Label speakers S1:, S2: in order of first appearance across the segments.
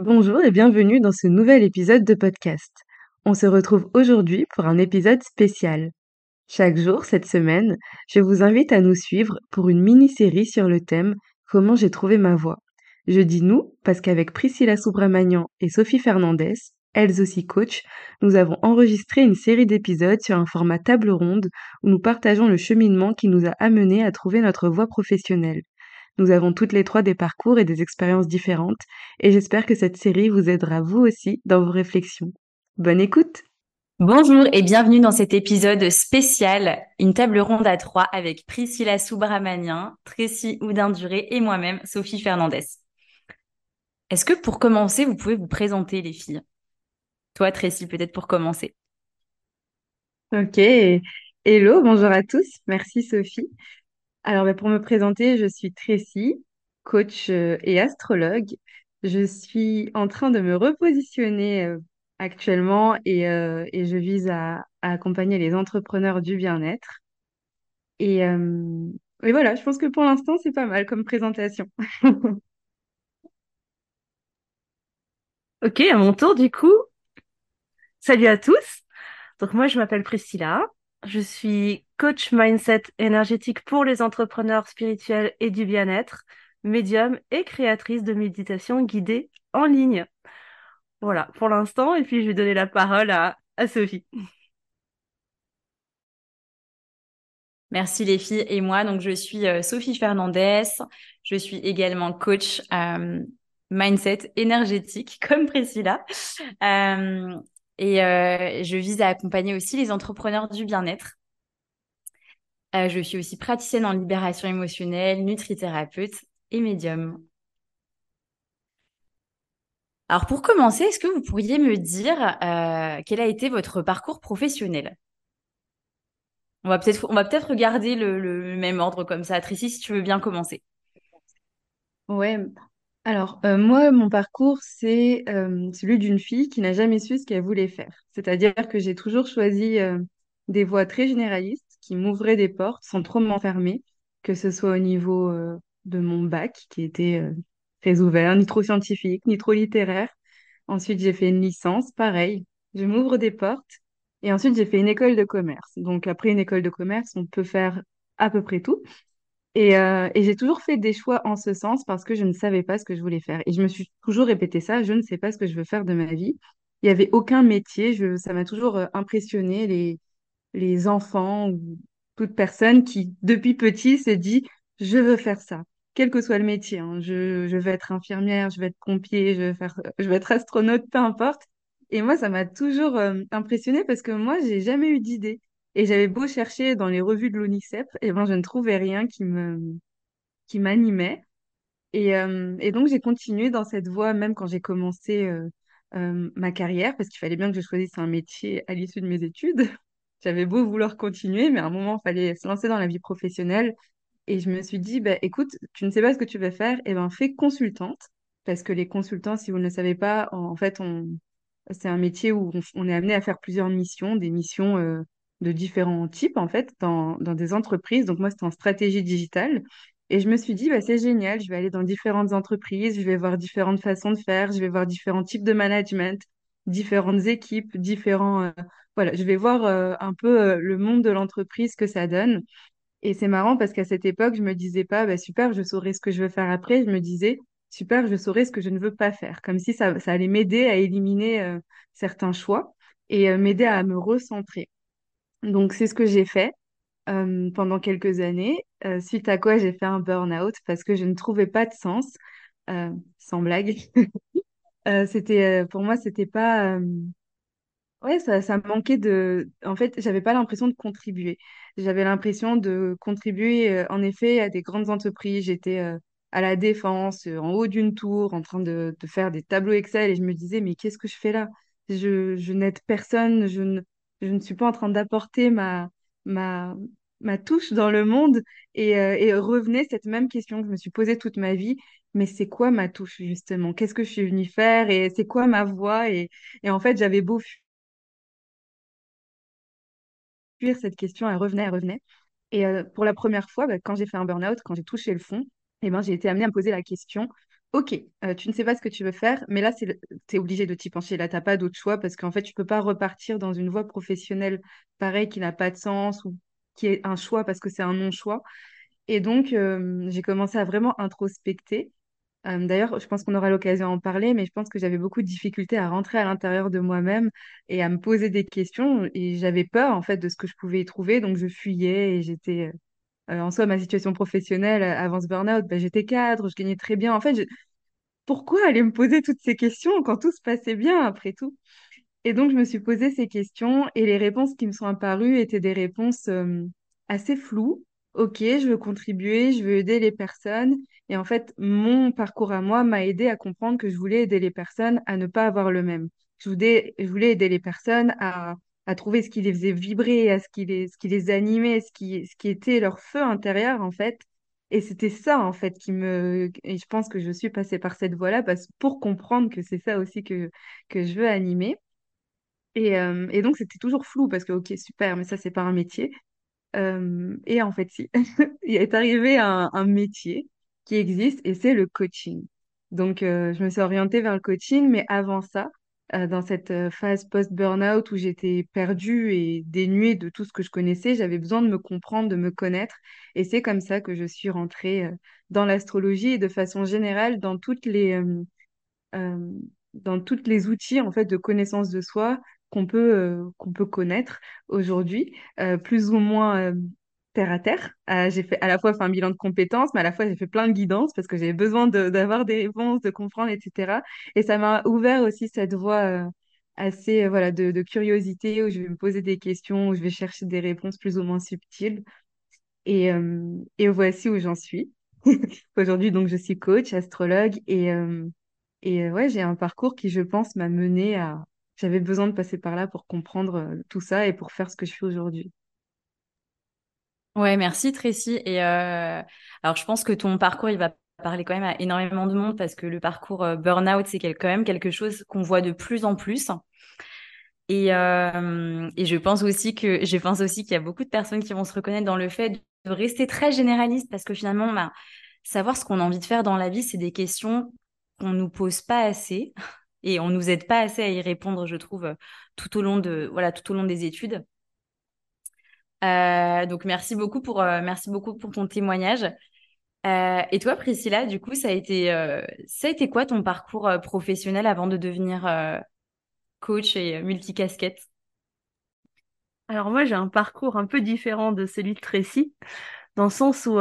S1: Bonjour et bienvenue dans ce nouvel épisode de podcast. On se retrouve aujourd'hui pour un épisode spécial. Chaque jour cette semaine, je vous invite à nous suivre pour une mini-série sur le thème Comment j'ai trouvé ma voix. Je dis nous parce qu'avec Priscilla Soubramagnan et Sophie Fernandez, elles aussi coach, nous avons enregistré une série d'épisodes sur un format table ronde où nous partageons le cheminement qui nous a amenés à trouver notre voie professionnelle. Nous avons toutes les trois des parcours et des expériences différentes, et j'espère que cette série vous aidera vous aussi dans vos réflexions. Bonne écoute
S2: Bonjour et bienvenue dans cet épisode spécial, une table ronde à trois avec Priscilla Soubramanian, Tracy Houdin-Duré et moi-même, Sophie Fernandez. Est-ce que pour commencer, vous pouvez vous présenter les filles? Toi, Tracy, peut-être pour commencer.
S1: Ok, hello, bonjour à tous, merci Sophie. Alors, bah, pour me présenter, je suis Tracy, coach euh, et astrologue. Je suis en train de me repositionner euh, actuellement et, euh, et je vise à, accompagner les entrepreneurs du bien-être. Et, et voilà, je pense que pour l'instant, c'est pas mal comme présentation.
S3: Ok, à mon tour du coup. Salut à tous. Donc moi, je m'appelle Priscilla. Je suis coach mindset énergétique pour les entrepreneurs spirituels et du bien-être, médium et créatrice de méditation guidée en ligne. Voilà, pour l'instant. Et puis, je vais donner la parole à, Sophie.
S2: Merci les filles et moi. Donc je suis euh, Sophie Fernandez. Je suis également coach euh, mindset énergétique comme Priscilla. Euh, et euh, je vise à accompagner aussi les entrepreneurs du bien-être. Euh, je suis aussi praticienne en libération émotionnelle, nutrithérapeute et médium. Alors pour commencer, est-ce que vous pourriez me dire euh, quel a été votre parcours professionnel? On va peut-être peut-être regarder le, le même ordre comme ça. Tracy, si tu veux bien commencer.
S1: Ouais, alors euh, moi, mon parcours, c'est euh, celui d'une fille qui n'a jamais su ce qu'elle voulait faire. C'est-à-dire que j'ai toujours choisi euh, des voies très généralistes qui m'ouvraient des portes sans trop m'enfermer, que ce soit au niveau de mon bac, qui était très ouvert, ni trop scientifique, ni trop littéraire. Ensuite, j'ai fait une licence, pareil, je m'ouvre des portes. Et ensuite, j'ai fait une école de commerce. Donc après une école de commerce, on peut faire à peu près tout. Et, euh, et j'ai toujours fait des choix en ce sens parce que je ne savais pas ce que je voulais faire. Et je me suis toujours répété ça, je ne sais pas ce que je veux faire de ma vie. Il n'y avait aucun métier, je, ça m'a toujours euh, impressionné les, enfants ou toute personne qui, depuis petit, s'est dit, je veux faire ça, quel que soit le métier. hein. Je, je veux être infirmière, je veux être pompier, je veux faire, je veux être astronaute, peu importe. Et moi, ça m'a toujours euh, impressionnée parce que moi, j'ai jamais eu d'idée. Et j'avais beau chercher dans les revues de l'ONICEP, et ben, je ne trouvais rien qui me, qui m'animait. Et, euh, et donc, j'ai continué dans cette voie, même quand j'ai commencé euh, euh, ma carrière, parce qu'il fallait bien que je choisisse un métier à l'issue de mes études. J'avais beau vouloir continuer, mais à un moment, il fallait se lancer dans la vie professionnelle. Et je me suis dit, bah, écoute, tu ne sais pas ce que tu veux faire, et ben, fais consultante. Parce que les consultants, si vous ne le savez pas, en, fait, on, c'est un métier où on, est amené à faire plusieurs missions, des missions de différents types, en fait, dans, dans des entreprises. Donc, moi, c'était en stratégie digitale. Et je me suis dit, bah, c'est génial, je vais aller dans différentes entreprises, je vais voir différentes façons de faire, je vais voir différents types de management, différentes équipes, différents... euh, voilà, je vais voir euh, un peu euh, le monde de l'entreprise que ça donne. Et c'est marrant parce qu'à cette époque, je me disais pas, bah, super, je saurai ce que je veux faire après. Je me disais, super, je saurai ce que je ne veux pas faire. Comme si ça, ça allait m'aider à éliminer certains choix et m'aider à me recentrer. Donc, c'est ce que j'ai fait euh, pendant quelques années, euh, suite à quoi j'ai fait un burn-out parce que je ne trouvais pas de sens, euh, sans blague. C'était, pour moi, c'était pas, Ouais, ça, ça manquait de... En fait, j'avais pas l'impression de contribuer. J'avais l'impression de contribuer, en effet, à des grandes entreprises. J'étais à la Défense, en haut d'une tour, en train de, faire des tableaux Excel, et je me disais, mais qu'est-ce que je fais là? Je, je n'aide personne, je je ne suis pas en train d'apporter ma, ma, touche dans le monde. Et, euh, revenait cette même question que je me suis posée toute ma vie, mais c'est quoi ma touche, justement? Qu'est-ce que je suis venue faire? Et c'est quoi ma voix? Et, et en fait, j'avais beau fuir cette question, elle revenait, elle revenait. Et euh, pour la première fois, bah, quand j'ai fait un burn-out, quand j'ai touché le fond, eh ben, j'ai été amenée à me poser la question Ok, euh, tu ne sais pas ce que tu veux faire, mais là, tu es obligé de t'y pencher. Là, tu n'as pas d'autre choix parce qu'en fait, tu peux pas repartir dans une voie professionnelle pareille qui n'a pas de sens ou qui est un choix parce que c'est un non-choix. Et donc, euh, j'ai commencé à vraiment introspecter. Euh, d'ailleurs, je pense qu'on aura l'occasion d'en parler, mais je pense que j'avais beaucoup de difficultés à rentrer à l'intérieur de moi-même et à me poser des questions. Et j'avais peur, en fait, de ce que je pouvais y trouver. Donc, je fuyais et j'étais euh, en soi, ma situation professionnelle euh, avant ce burn-out, ben, j'étais cadre, je gagnais très bien. En fait, je- pourquoi aller me poser toutes ces questions quand tout se passait bien après tout? Et donc, je me suis posé ces questions et les réponses qui me sont apparues étaient des réponses assez floues. Ok, je veux contribuer, je veux aider les personnes. Et en fait, mon parcours à moi m'a aidé à comprendre que je voulais aider les personnes à ne pas avoir le même. Je voulais aider les personnes à, à trouver ce qui les faisait vibrer, à ce qui les, ce qui les animait, ce qui, ce qui était leur feu intérieur, en fait. Et c'était ça, en fait, qui me... Et je pense que je suis passée par cette voie-là parce... pour comprendre que c'est ça aussi que, que je veux animer. Et, euh, et donc, c'était toujours flou parce que, ok, super, mais ça, c'est pas un métier. Euh, et en fait, si, il est arrivé un, un métier qui existe et c'est le coaching. Donc, euh, je me suis orientée vers le coaching, mais avant ça, euh, dans cette euh, phase post-burnout où j'étais perdue et dénuée de tout ce que je connaissais, j'avais besoin de me comprendre, de me connaître. Et c'est comme ça que je suis rentrée euh, dans l'astrologie et de façon générale dans toutes les, euh, dans toutes les outils en fait de connaissance de soi qu'on peut qu'on peut connaître aujourd'hui, plus ou moins terre à terre. Euh, j'ai fait à la fois fait un bilan de compétences, mais à la fois j'ai fait plein de guidances parce que j'avais besoin d'avoir des réponses, de comprendre, etc. Et ça m'a ouvert aussi cette voie euh, assez euh, voilà de, de curiosité où je vais me poser des questions, où je vais chercher des réponses plus ou moins subtiles. Et, et voici où j'en suis. Aujourd'hui, donc, je suis coach, astrologue et, et ouais, j'ai un parcours qui, je pense, m'a mené à... J'avais besoin de passer par là pour comprendre tout ça et pour faire ce que je fais aujourd'hui.
S2: Ouais, merci Tracy. Et euh, alors, je pense que ton parcours, il va parler quand même à énormément de monde parce que le parcours euh, burn-out, c'est quand même quelque chose qu'on voit de plus en plus. Et, euh, et je pense aussi que je pense aussi qu'il y a beaucoup de personnes qui vont se reconnaître dans le fait de rester très généraliste parce que finalement, bah, savoir ce qu'on a envie de faire dans la vie, c'est des questions qu'on nous pose pas assez et on nous aide pas assez à y répondre, je trouve, tout au long de voilà tout au long des études. Euh, donc merci beaucoup pour euh, merci beaucoup pour ton témoignage. Euh, et toi, Priscilla, du coup, ça a été ça a été quoi ton parcours professionnel avant de devenir coach et multicasquette?
S3: Alors moi, j'ai un parcours un peu différent de celui de Tracy, dans le sens où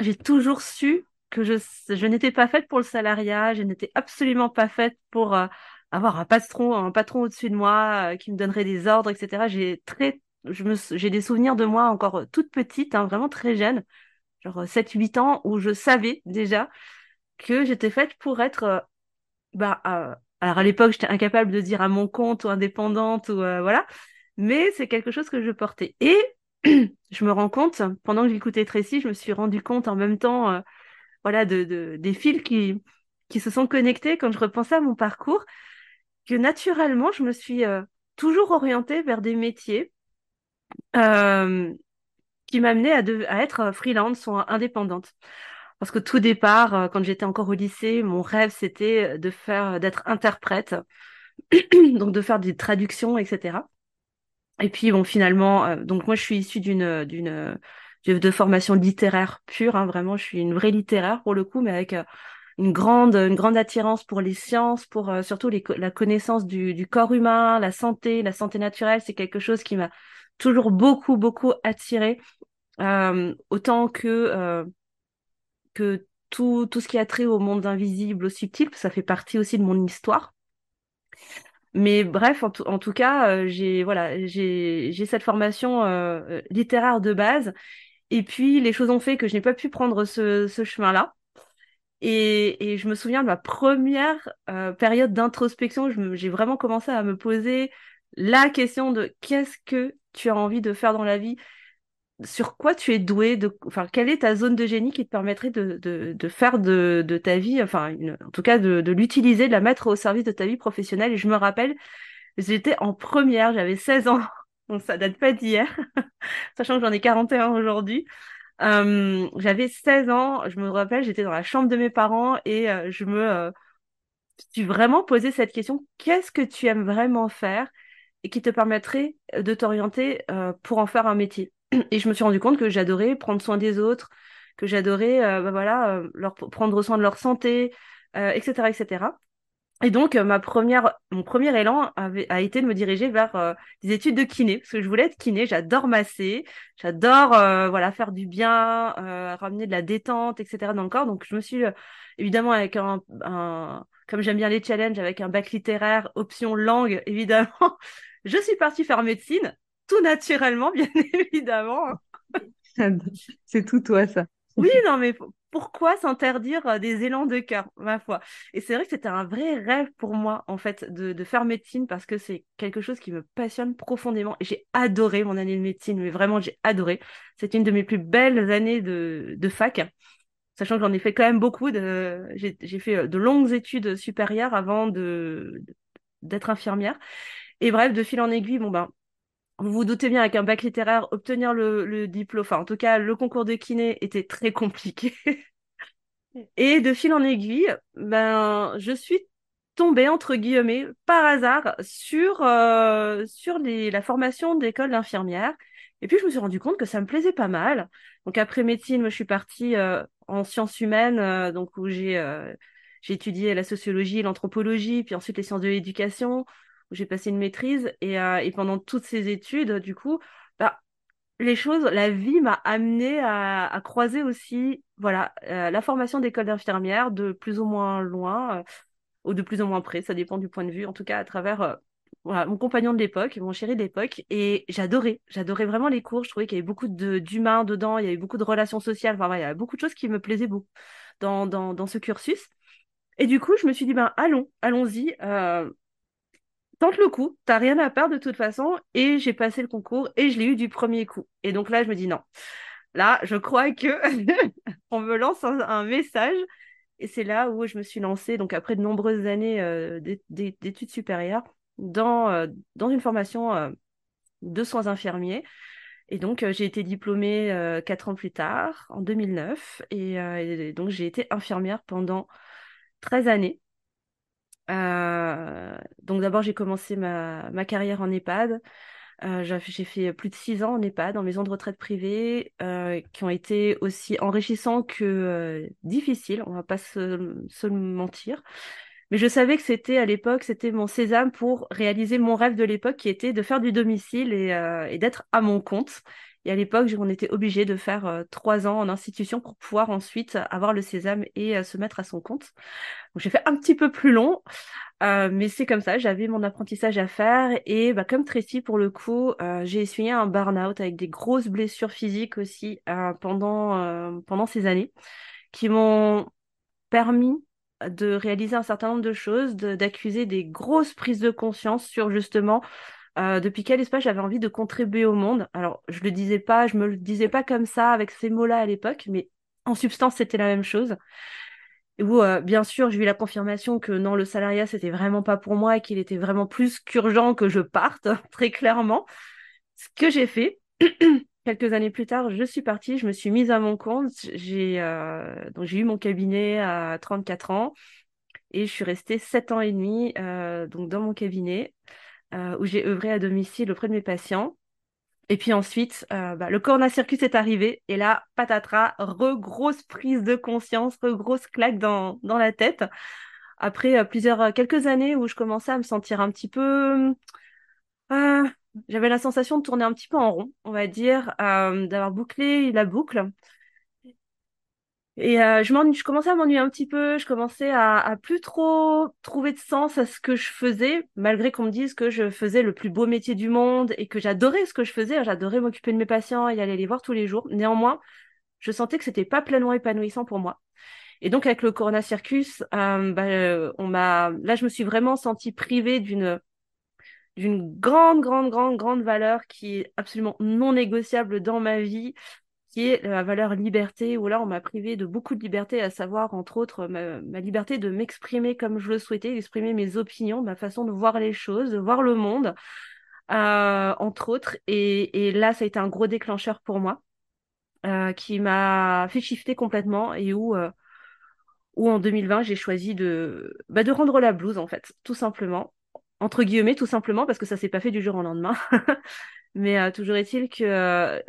S3: j'ai toujours su que je, je n'étais pas faite pour le salariat, je n'étais absolument pas faite pour avoir un patron, un patron au-dessus de moi qui me donnerait des ordres, etc. J'ai très, j'ai des souvenirs de moi encore euh, toute petite, hein, vraiment très jeune, genre sept huit ans, où je savais déjà que j'étais faite pour être, euh, bah, euh, alors à l'époque, j'étais incapable de dire à mon compte ou indépendante ou euh, voilà, mais c'est quelque chose que je portais. Et je me rends compte, pendant que j'écoutais Tracy, je me suis rendu compte en même temps, euh, voilà, de, de- des fils qui, qui se sont connectés quand je repensais à mon parcours, que naturellement, je me suis euh, toujours orientée vers des métiers euh, qui m'amenaient à, être freelance ou indépendante. Parce que tout départ, euh, quand j'étais encore au lycée, mon rêve, c'était de faire, d'être interprète, donc de faire des traductions, etc. Et puis bon, finalement, euh, donc moi je suis issue d'une d'une de, formation littéraire pure, hein, vraiment, je suis une vraie littéraire pour le coup, mais avec euh, une grande une grande attirance pour les sciences, pour euh, surtout la connaissance du corps humain, la santé, la santé naturelle, c'est quelque chose qui m'a toujours beaucoup beaucoup attirée, euh, autant que euh, tout ce qui a trait au monde invisible, au subtil, ça fait partie aussi de mon histoire. Mais bref, en tout, cas, euh, j'ai cette formation littéraire de base. Et puis les choses ont fait que je n'ai pas pu prendre ce, chemin-là. Et, je me souviens de ma première période d'introspection. J'ai vraiment commencé à me poser la question de qu'est-ce que tu as envie de faire dans la vie? sur quoi tu es doué, de, enfin, quelle est ta zone de génie qui te permettrait de, de, faire de, ta vie, enfin, en tout cas, de, l'utiliser, de la mettre au service de ta vie professionnelle? Et je me rappelle, j'étais en première, j'avais 16 ans, donc ça date pas d'hier, sachant que j'en ai 41 aujourd'hui. Euh, j'avais 16 ans, je me rappelle, j'étais dans la chambre de mes parents et euh, je me euh, suis vraiment posé cette question, qu'est-ce que tu aimes vraiment faire? Qui te permettrait de t'orienter euh, pour en faire un métier Et je me suis rendu compte que j'adorais prendre soin des autres, que j'adorais bah voilà, leur prendre soin de leur santé, etc., etc. Et donc, euh, ma première, mon premier élan avait, a été de me diriger vers euh, des études de kiné, parce que je voulais être kiné, j'adore masser, j'adore euh, voilà, faire du bien, ramener de la détente, etc. dans le corps. Donc, je me suis, évidemment, avec un, un comme j'aime bien les challenges, avec un bac littéraire, option langue, évidemment, je suis partie faire médecine, tout naturellement, bien évidemment.
S1: C'est tout toi, ça.
S3: Oui, non, mais pourquoi s'interdire euh, des élans de cœur, ma foi? Et c'est vrai que c'était un vrai rêve pour moi, en fait, de, faire médecine parce que c'est quelque chose qui me passionne profondément. Et j'ai adoré mon année de médecine, mais vraiment, j'ai adoré. C'était une de mes plus belles années de, de fac, sachant que j'en ai fait quand même beaucoup. De... J'ai fait euh, de longues études supérieures avant de d'être infirmière. Et bref, de fil en aiguille, bon ben, vous vous doutez bien, avec un bac littéraire, obtenir le, diplôme, enfin en tout cas le concours de kiné était très compliqué. Et de fil en aiguille, ben, je suis tombée, entre guillemets, par hasard, sur, euh, sur les, la formation d'école d'infirmière. Et puis je me suis rendu compte que ça me plaisait pas mal. Donc après médecine, je suis partie euh, en sciences humaines, euh, donc où j'ai j'ai étudié la sociologie, l'anthropologie, puis ensuite les sciences de l'éducation où j'ai passé une maîtrise et, euh, pendant toutes ces études, du coup, bah, les choses, la vie m'a amené à, à, croiser aussi, voilà, euh, la formation d'école d'infirmière de plus ou moins loin euh, ou de plus ou moins près, ça dépend du point de vue, en tout cas à travers mon compagnon de l'époque, mon chéri d'époque, et j'adorais, j'adorais vraiment les cours. Je trouvais qu'il y avait beaucoup d'humains dedans, il y avait beaucoup de relations sociales, enfin, il y avait beaucoup de choses qui me plaisaient beaucoup dans ce cursus. Et du coup, je me suis dit, ben, allons, allons-y. Euh, tente le coup, t'as rien à perdre de toute façon. Et j'ai passé le concours et je l'ai eu du premier coup. Et donc là, je me dis non. Là, je crois que on me lance un, message. Et c'est là où je me suis lancée, donc après de nombreuses années euh, d'études supérieures, dans, euh, dans une formation euh, de soins infirmiers. Et donc, j'ai été diplômée quatre ans plus tard, en 2009. et donc, j'ai été infirmière pendant 13 années. Euh, donc d'abord, j'ai commencé ma, carrière en EHPAD. Euh, j'ai fait plus de six ans en EHPAD, en maison de retraite privée, euh, qui ont été aussi enrichissants que difficiles, on va pas se, se, mentir. Mais je savais que c'était à l'époque, c'était mon sésame pour réaliser mon rêve de l'époque, qui était de faire du domicile et, et d'être à mon compte. Et à l'époque, on était obligé de faire trois ans en institution pour pouvoir ensuite avoir le sésame et se mettre à son compte j'ai fait un petit peu plus long, euh, mais c'est comme ça, j'avais mon apprentissage à faire et bah, comme Tracy pour le coup, euh, j'ai essuyé un burn-out avec des grosses blessures physiques aussi euh, pendant, pendant ces années qui m'ont permis de réaliser un certain nombre de choses, d'accuser des grosses prises de conscience sur justement depuis quel espace j'avais envie de contribuer au monde. Alors je le disais pas, je me le disais pas comme ça avec ces mots-là à l'époque, mais en substance c'était la même chose où euh, bien sûr j'ai eu la confirmation que non le salariat c'était vraiment pas pour moi et qu'il était vraiment plus qu'urgent que je parte très clairement ce que j'ai fait quelques années plus tard je suis partie je me suis mise à mon compte j'ai euh, eu mon cabinet à 34 ans et je suis restée 7 ans et demi euh, donc dans mon cabinet où j'ai œuvré à domicile auprès de mes patients et puis ensuite, euh, bah, le corona circus est arrivé et là, patatras, re-grosse prise de conscience, re-grosse claque dans, dans la tête. Après euh, plusieurs, euh, quelques années où je commençais à me sentir un petit peu... J'avais la sensation de tourner un petit peu en rond, on va dire, d'avoir bouclé la boucle. Et euh, je, commençais à m'ennuyer un petit peu, je commençais à, à plus trop trouver de sens à ce que je faisais, malgré qu'on me dise que je faisais le plus beau métier du monde et que j'adorais ce que je faisais, j'adorais m'occuper de mes patients et aller les voir tous les jours. Néanmoins, je sentais que c'était pas pleinement épanouissant pour moi. Et donc avec le Corona Circus, euh, bah, euh, on m'a, là je me suis vraiment sentie privée d'une d'une grande, grande, grande, grande valeur qui est absolument non négociable dans ma vie, qui est la valeur liberté, où là, on m'a privé de beaucoup de liberté, à savoir, entre autres, ma, liberté de m'exprimer comme je le souhaitais, d'exprimer mes opinions, ma façon de voir les choses, de voir le monde, euh, entre autres. Et, et, là, ça a été un gros déclencheur pour moi. qui m'a fait shifter complètement et où, où en 2020, j'ai choisi de, bah, de rendre la blouse, en fait, tout simplement. Entre guillemets, tout simplement, parce que ça s'est pas fait du jour au lendemain. Mais toujours est-il que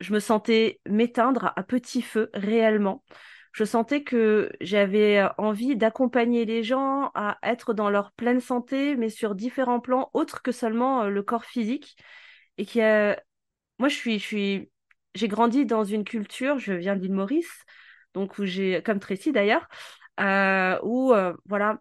S3: je me sentais m'éteindre à petit feu réellement. Je sentais que j'avais envie d'accompagner les gens à être dans leur pleine santé, mais sur différents plans autres que seulement le corps physique. Et qui moi, je suis, je suis, j'ai grandi dans une culture, je viens d'île Maurice, donc où j'ai, comme Tracy d'ailleurs, euh, où voilà,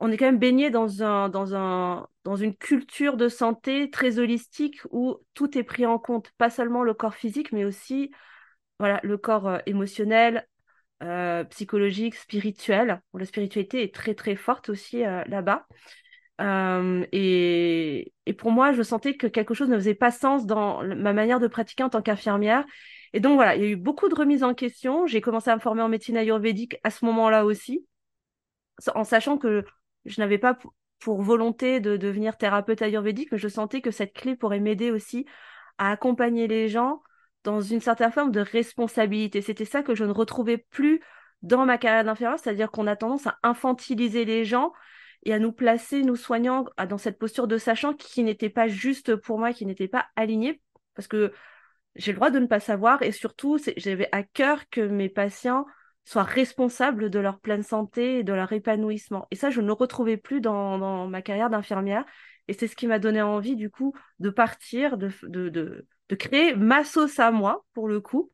S3: on est quand même baigné dans un, dans un, dans une culture de santé très holistique où tout est pris en compte, pas seulement le corps physique, mais aussi voilà, le corps euh, émotionnel, euh, psychologique, spirituel. la spiritualité est très très forte aussi euh, là-bas. Et, et, pour moi, je sentais que quelque chose ne faisait pas sens dans ma manière de pratiquer en tant qu'infirmière. Et donc voilà, il y a eu beaucoup de remises en question. J'ai commencé à me former en médecine ayurvédique à ce moment-là aussi, en sachant que je n'avais pas pour volonté de devenir thérapeute ayurvédique, mais je sentais que cette clé pourrait m'aider aussi à accompagner les gens dans une certaine forme de responsabilité. C'était ça que je ne retrouvais plus dans ma carrière d'infirmière, c'est-à-dire qu'on a tendance à infantiliser les gens et à nous placer, nous soignants, dans cette posture de sachant qui n'était pas juste pour moi, qui n'était pas alignée, parce que j'ai le droit de ne pas savoir et surtout, j'avais à cœur que mes patients soient responsables de leur pleine santé et de leur épanouissement. Et ça, je ne le retrouvais plus dans, ma carrière d'infirmière. Et c'est ce qui m'a donné envie, du coup, de partir, de, de, de, créer ma sauce à moi, pour le coup.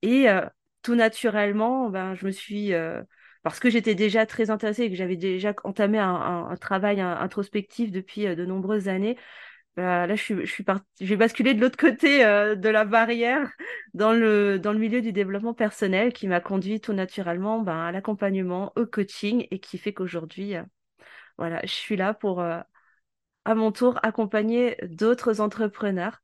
S3: Et euh, tout naturellement, ben, je me suis... Euh, parce que j'étais déjà très intéressée et que j'avais déjà entamé un, travail introspectif depuis euh, de nombreuses années, là, je suis, je suis j'ai basculé de l'autre côté euh, de la barrière dans le, dans le milieu du développement personnel qui m'a conduit tout naturellement ben, à l'accompagnement, au coaching et qui fait qu'aujourd'hui, euh, voilà, je suis là pour, euh, à mon tour, accompagner d'autres entrepreneurs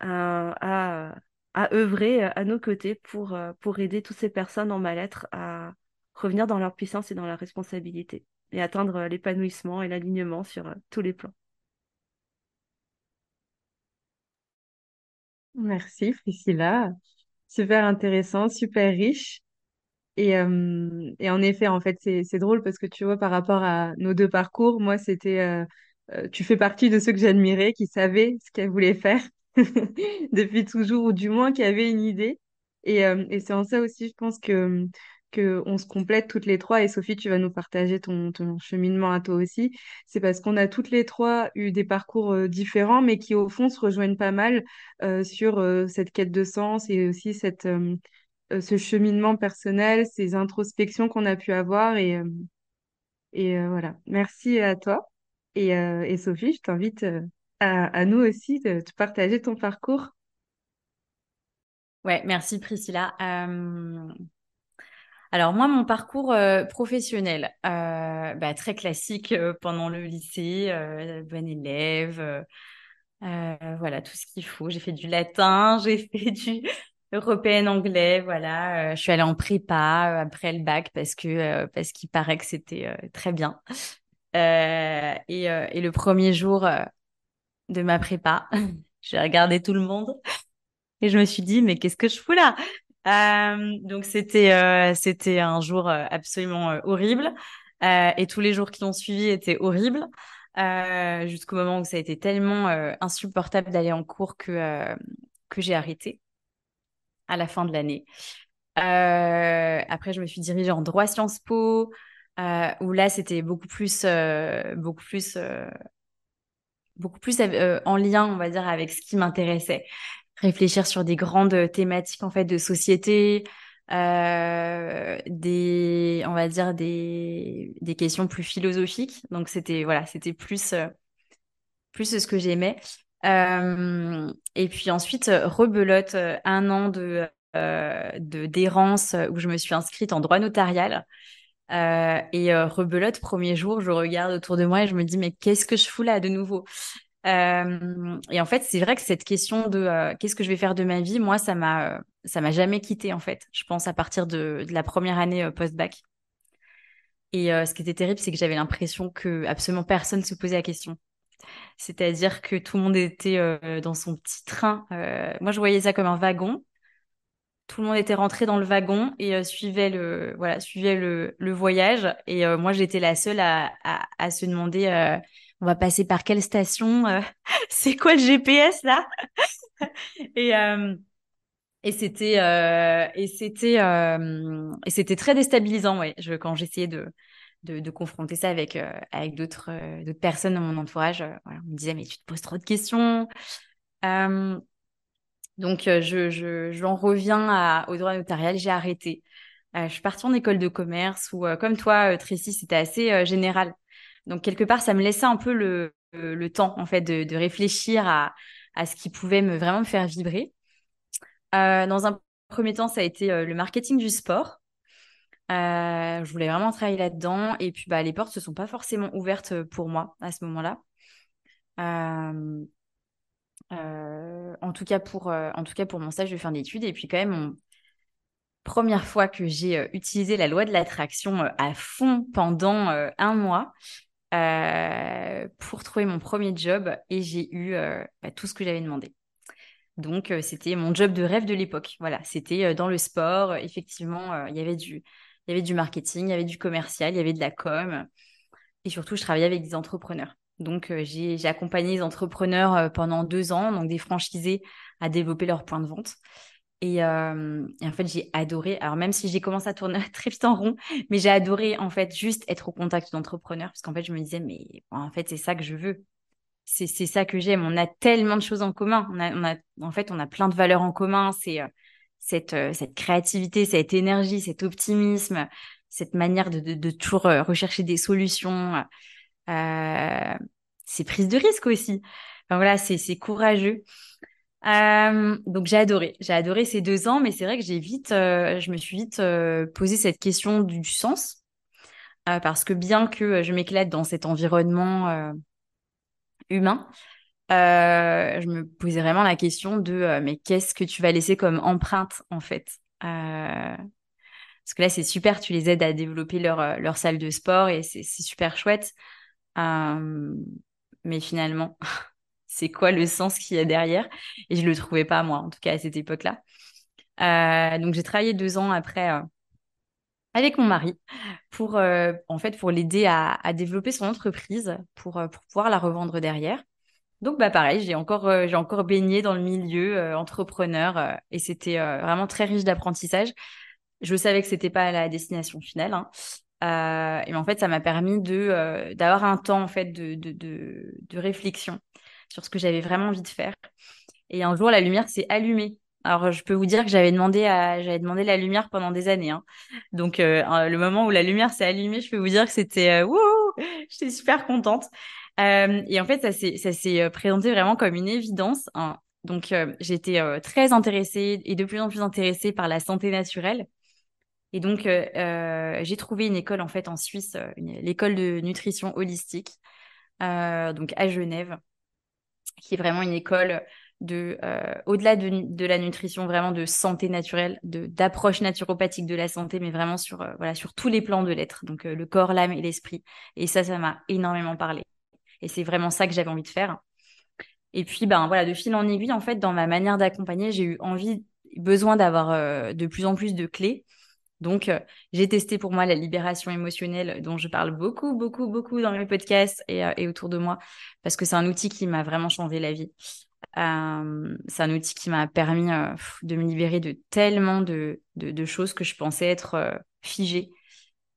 S3: à, à œuvrer à nos côtés pour, pour aider toutes ces personnes en mal-être à revenir dans leur puissance et dans leur responsabilité et atteindre l'épanouissement et l'alignement sur tous les plans.
S1: Merci Priscilla. Super intéressant, super riche. Et, euh, et en effet, en fait, c'est, drôle parce que tu vois, par rapport à nos deux parcours, moi, c'était, euh, euh, tu fais partie de ceux que j'admirais, qui savaient ce qu'elle voulait faire depuis toujours, ou du moins qui avaient une idée. Et, et c'est en ça aussi, je pense que on se complète toutes les trois. Et Sophie, tu vas nous partager ton, cheminement à toi aussi. C'est parce qu'on a toutes les trois eu des parcours euh, différents, mais qui au fond se rejoignent pas mal euh, sur euh, cette quête de sens et aussi cette, ce cheminement personnel, ces introspections qu'on a pu avoir. Et, et voilà. Merci à toi. Et, et Sophie, je t'invite à, nous aussi de partager ton parcours.
S2: Ouais, merci Priscilla. Alors moi, mon parcours euh, professionnel, euh, bah, très classique euh, pendant le lycée, bon élève, voilà tout ce qu'il faut. J'ai fait du latin, j'ai fait du européen anglais, voilà. je suis allée en prépa après le bac parce qu'il paraît que c'était très bien. Et, et, le premier jour de ma prépa, j'ai regardé tout le monde et je me suis dit mais qu'est-ce que je fous là? Euh, donc c'était euh, c'était un jour euh, absolument horrible. Et tous les jours qui ont suivi étaient horribles. Jusqu'au moment où ça a été tellement insupportable d'aller en cours que que j'ai arrêté à la fin de l'année. après je me suis dirigée en droit Sciences Po où là c'était beaucoup plus beaucoup plus beaucoup plus en lien on va dire avec ce qui m'intéressait réfléchir sur des grandes thématiques en fait de société, euh, des, on va dire des, des questions plus philosophiques. Donc c'était voilà, c'était plus euh, plus ce que j'aimais. Euh, et puis ensuite rebelote un an de de d'errance où je me suis inscrite en droit notarial. et rebelote premier jour, je regarde autour de moi et je me dis mais qu'est-ce que je fous là de nouveau? Euh, et en fait, c'est vrai que cette question de euh, qu'est-ce que je vais faire de ma vie, moi, ça m'a, ça m'a jamais quitté en fait. Je pense à partir de, la première année euh, post-bac. Et ce qui était terrible, c'est que j'avais l'impression que absolument personne se posait la question. C'est-à-dire que tout le monde était dans son petit train. moi, je voyais ça comme un wagon tout le monde était rentré dans le wagon et suivait le voilà suivait le, le voyage et moi j'étais la seule à, à se demander on va passer par quelle station c'est quoi le GPS là? Et et c'était euh, et c'était euh, et c'était très déstabilisant ouais je, quand j'essayais de, de, confronter ça avec euh, avec d'autres personnes dans mon entourage on me disait mais tu te poses trop de questions. Donc je je j'en reviens au droit notarial j'ai arrêté. Je suis partie en école de commerce où comme toi Tracy c'était assez général donc quelque part ça me laissait un peu le temps en fait de, de réfléchir à à ce qui pouvait me vraiment me faire vibrer euh, dans un premier temps, ça a été euh, le marketing du sport. Euh, je voulais vraiment travailler là-dedans. Et puis, bah, les portes ne se sont pas forcément ouvertes pour moi à ce moment-là. en, tout cas pour, en tout cas pour mon stage de fin d'études. Et puis, quand même, première fois que j'ai utilisé la loi de l'attraction à fond pendant un mois. Pour trouver mon premier job et j'ai eu bah, tout ce que j'avais demandé. Donc, euh, c'était mon job de rêve de l'époque. Voilà, c'était euh, dans le sport. effectivement, euh, il y avait du, il y avait du marketing, il y avait du commercial, il y avait de la com. Et surtout, je travaillais avec des entrepreneurs. Donc, j'ai accompagné les entrepreneurs pendant deux ans, donc des franchisés, à développer leur point de vente. Et, et en fait, j'ai adoré. Alors, même si j'ai commencé à tourner très vite en rond, mais j'ai adoré, en fait, juste être au contact d'entrepreneurs. Parce qu'en fait, je me disais, mais en fait, c'est ça que je veux c'est ça que j'aime. On a tellement de choses en commun. On a, en fait, on a plein de valeurs en commun. C'est euh, cette, euh, cette créativité, cette énergie, cet optimisme, cette manière de, toujours euh, rechercher des solutions. Euh, c'est prise de risque aussi. Enfin, voilà, c'est courageux. Euh, donc j'ai adoré, j'ai adoré ces deux ans, mais c'est vrai que j'ai vite, je me suis vite posé cette question du sens, parce que bien que je m'éclate dans cet environnement humain, euh, je me posais vraiment la question de euh, mais qu'est-ce que tu vas laisser comme empreinte en fait euh, Parce que là, c'est super, tu les aides à développer leur, leur salle de sport et c'est super chouette. mais finalement, c'est quoi le sens qu'il y a derrière Et je le trouvais pas, moi, en tout cas, à cette époque-là. donc, j'ai travaillé deux ans après avec mon mari pour euh, en fait pour l'aider à, développer son entreprise pour, euh, pour pouvoir la revendre derrière. Donc bah pareil, j'ai encore euh, encore baigné dans le milieu entrepreneur et c'était vraiment très riche d'apprentissage. Je savais que c'était pas la destination finale hein. et en fait ça m'a permis d'avoir un temps en fait de, de réflexion sur ce que j'avais vraiment envie de faire. Et un jour la lumière s'est allumée alors, je peux vous dire que j'avais demandé à, demandé la lumière pendant des années. Hein. Donc, euh, le moment où la lumière s'est allumée, je peux vous dire que c'était, euh, j'étais super contente. Euh, et en fait, ça s'est, euh, présenté vraiment comme une évidence. Hein. Donc, j'étais très intéressée et de plus en plus intéressée par la santé naturelle. Et donc, j'ai trouvé une école en fait en Suisse, l'école de nutrition holistique, donc à Genève, qui est vraiment une école de euh, au-delà de, la nutrition vraiment de santé naturelle de d'approche naturopathique de la santé mais vraiment sur euh, tous les plans de l'être. Donc euh, le corps l'âme et l'esprit. Et ça ça m'a énormément parlé. Et c'est vraiment ça que j'avais envie de faire. Et puis ben voilà de fil en aiguille en fait dans ma manière d'accompagner j'ai eu envie besoin d'avoir de plus en plus de clés donc, j'ai testé pour moi la libération émotionnelle dont je parle beaucoup, beaucoup, beaucoup dans mes podcasts et, et autour de moi, parce que c'est un outil qui m'a vraiment changé la vie. Euh, c'est un outil qui m'a permis euh, de me libérer de tellement de, de, choses que je pensais être euh, figées.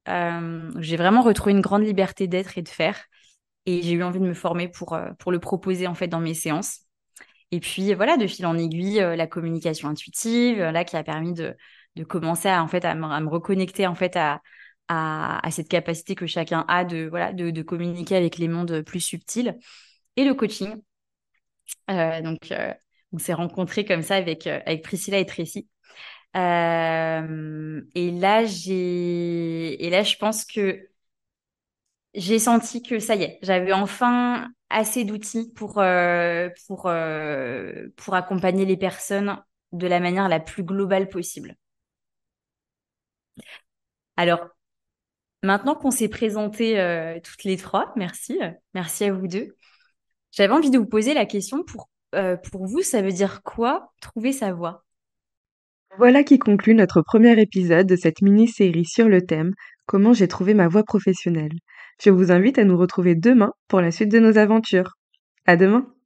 S2: j'ai vraiment retrouvé une grande liberté d'être et de faire. Et j'ai eu envie de me former pour, pour le proposer en fait dans mes séances. Et puis voilà, de fil en aiguille, la communication intuitive, là qui a permis de, de commencer à en fait à me, reconnecter en fait à, à, cette capacité que chacun a de voilà de communiquer avec les mondes plus subtils. Et le coaching, euh, donc, euh, on s'est rencontrés comme ça avec, euh, avec Priscilla et Tracy. et là, j'ai, et là, je pense que j'ai senti que ça y est, j'avais enfin assez d'outils pour, pour, pour accompagner les personnes de la manière la plus globale possible. Alors, maintenant qu'on s'est présenté toutes les trois, merci, merci à vous deux. J'avais envie de vous poser la question pour, euh, pour vous, ça veut dire quoi trouver sa voie
S1: Voilà qui conclut notre premier épisode de cette mini-série sur le thème Comment j'ai trouvé ma voie professionnelle. Je vous invite à nous retrouver demain pour la suite de nos aventures. À demain!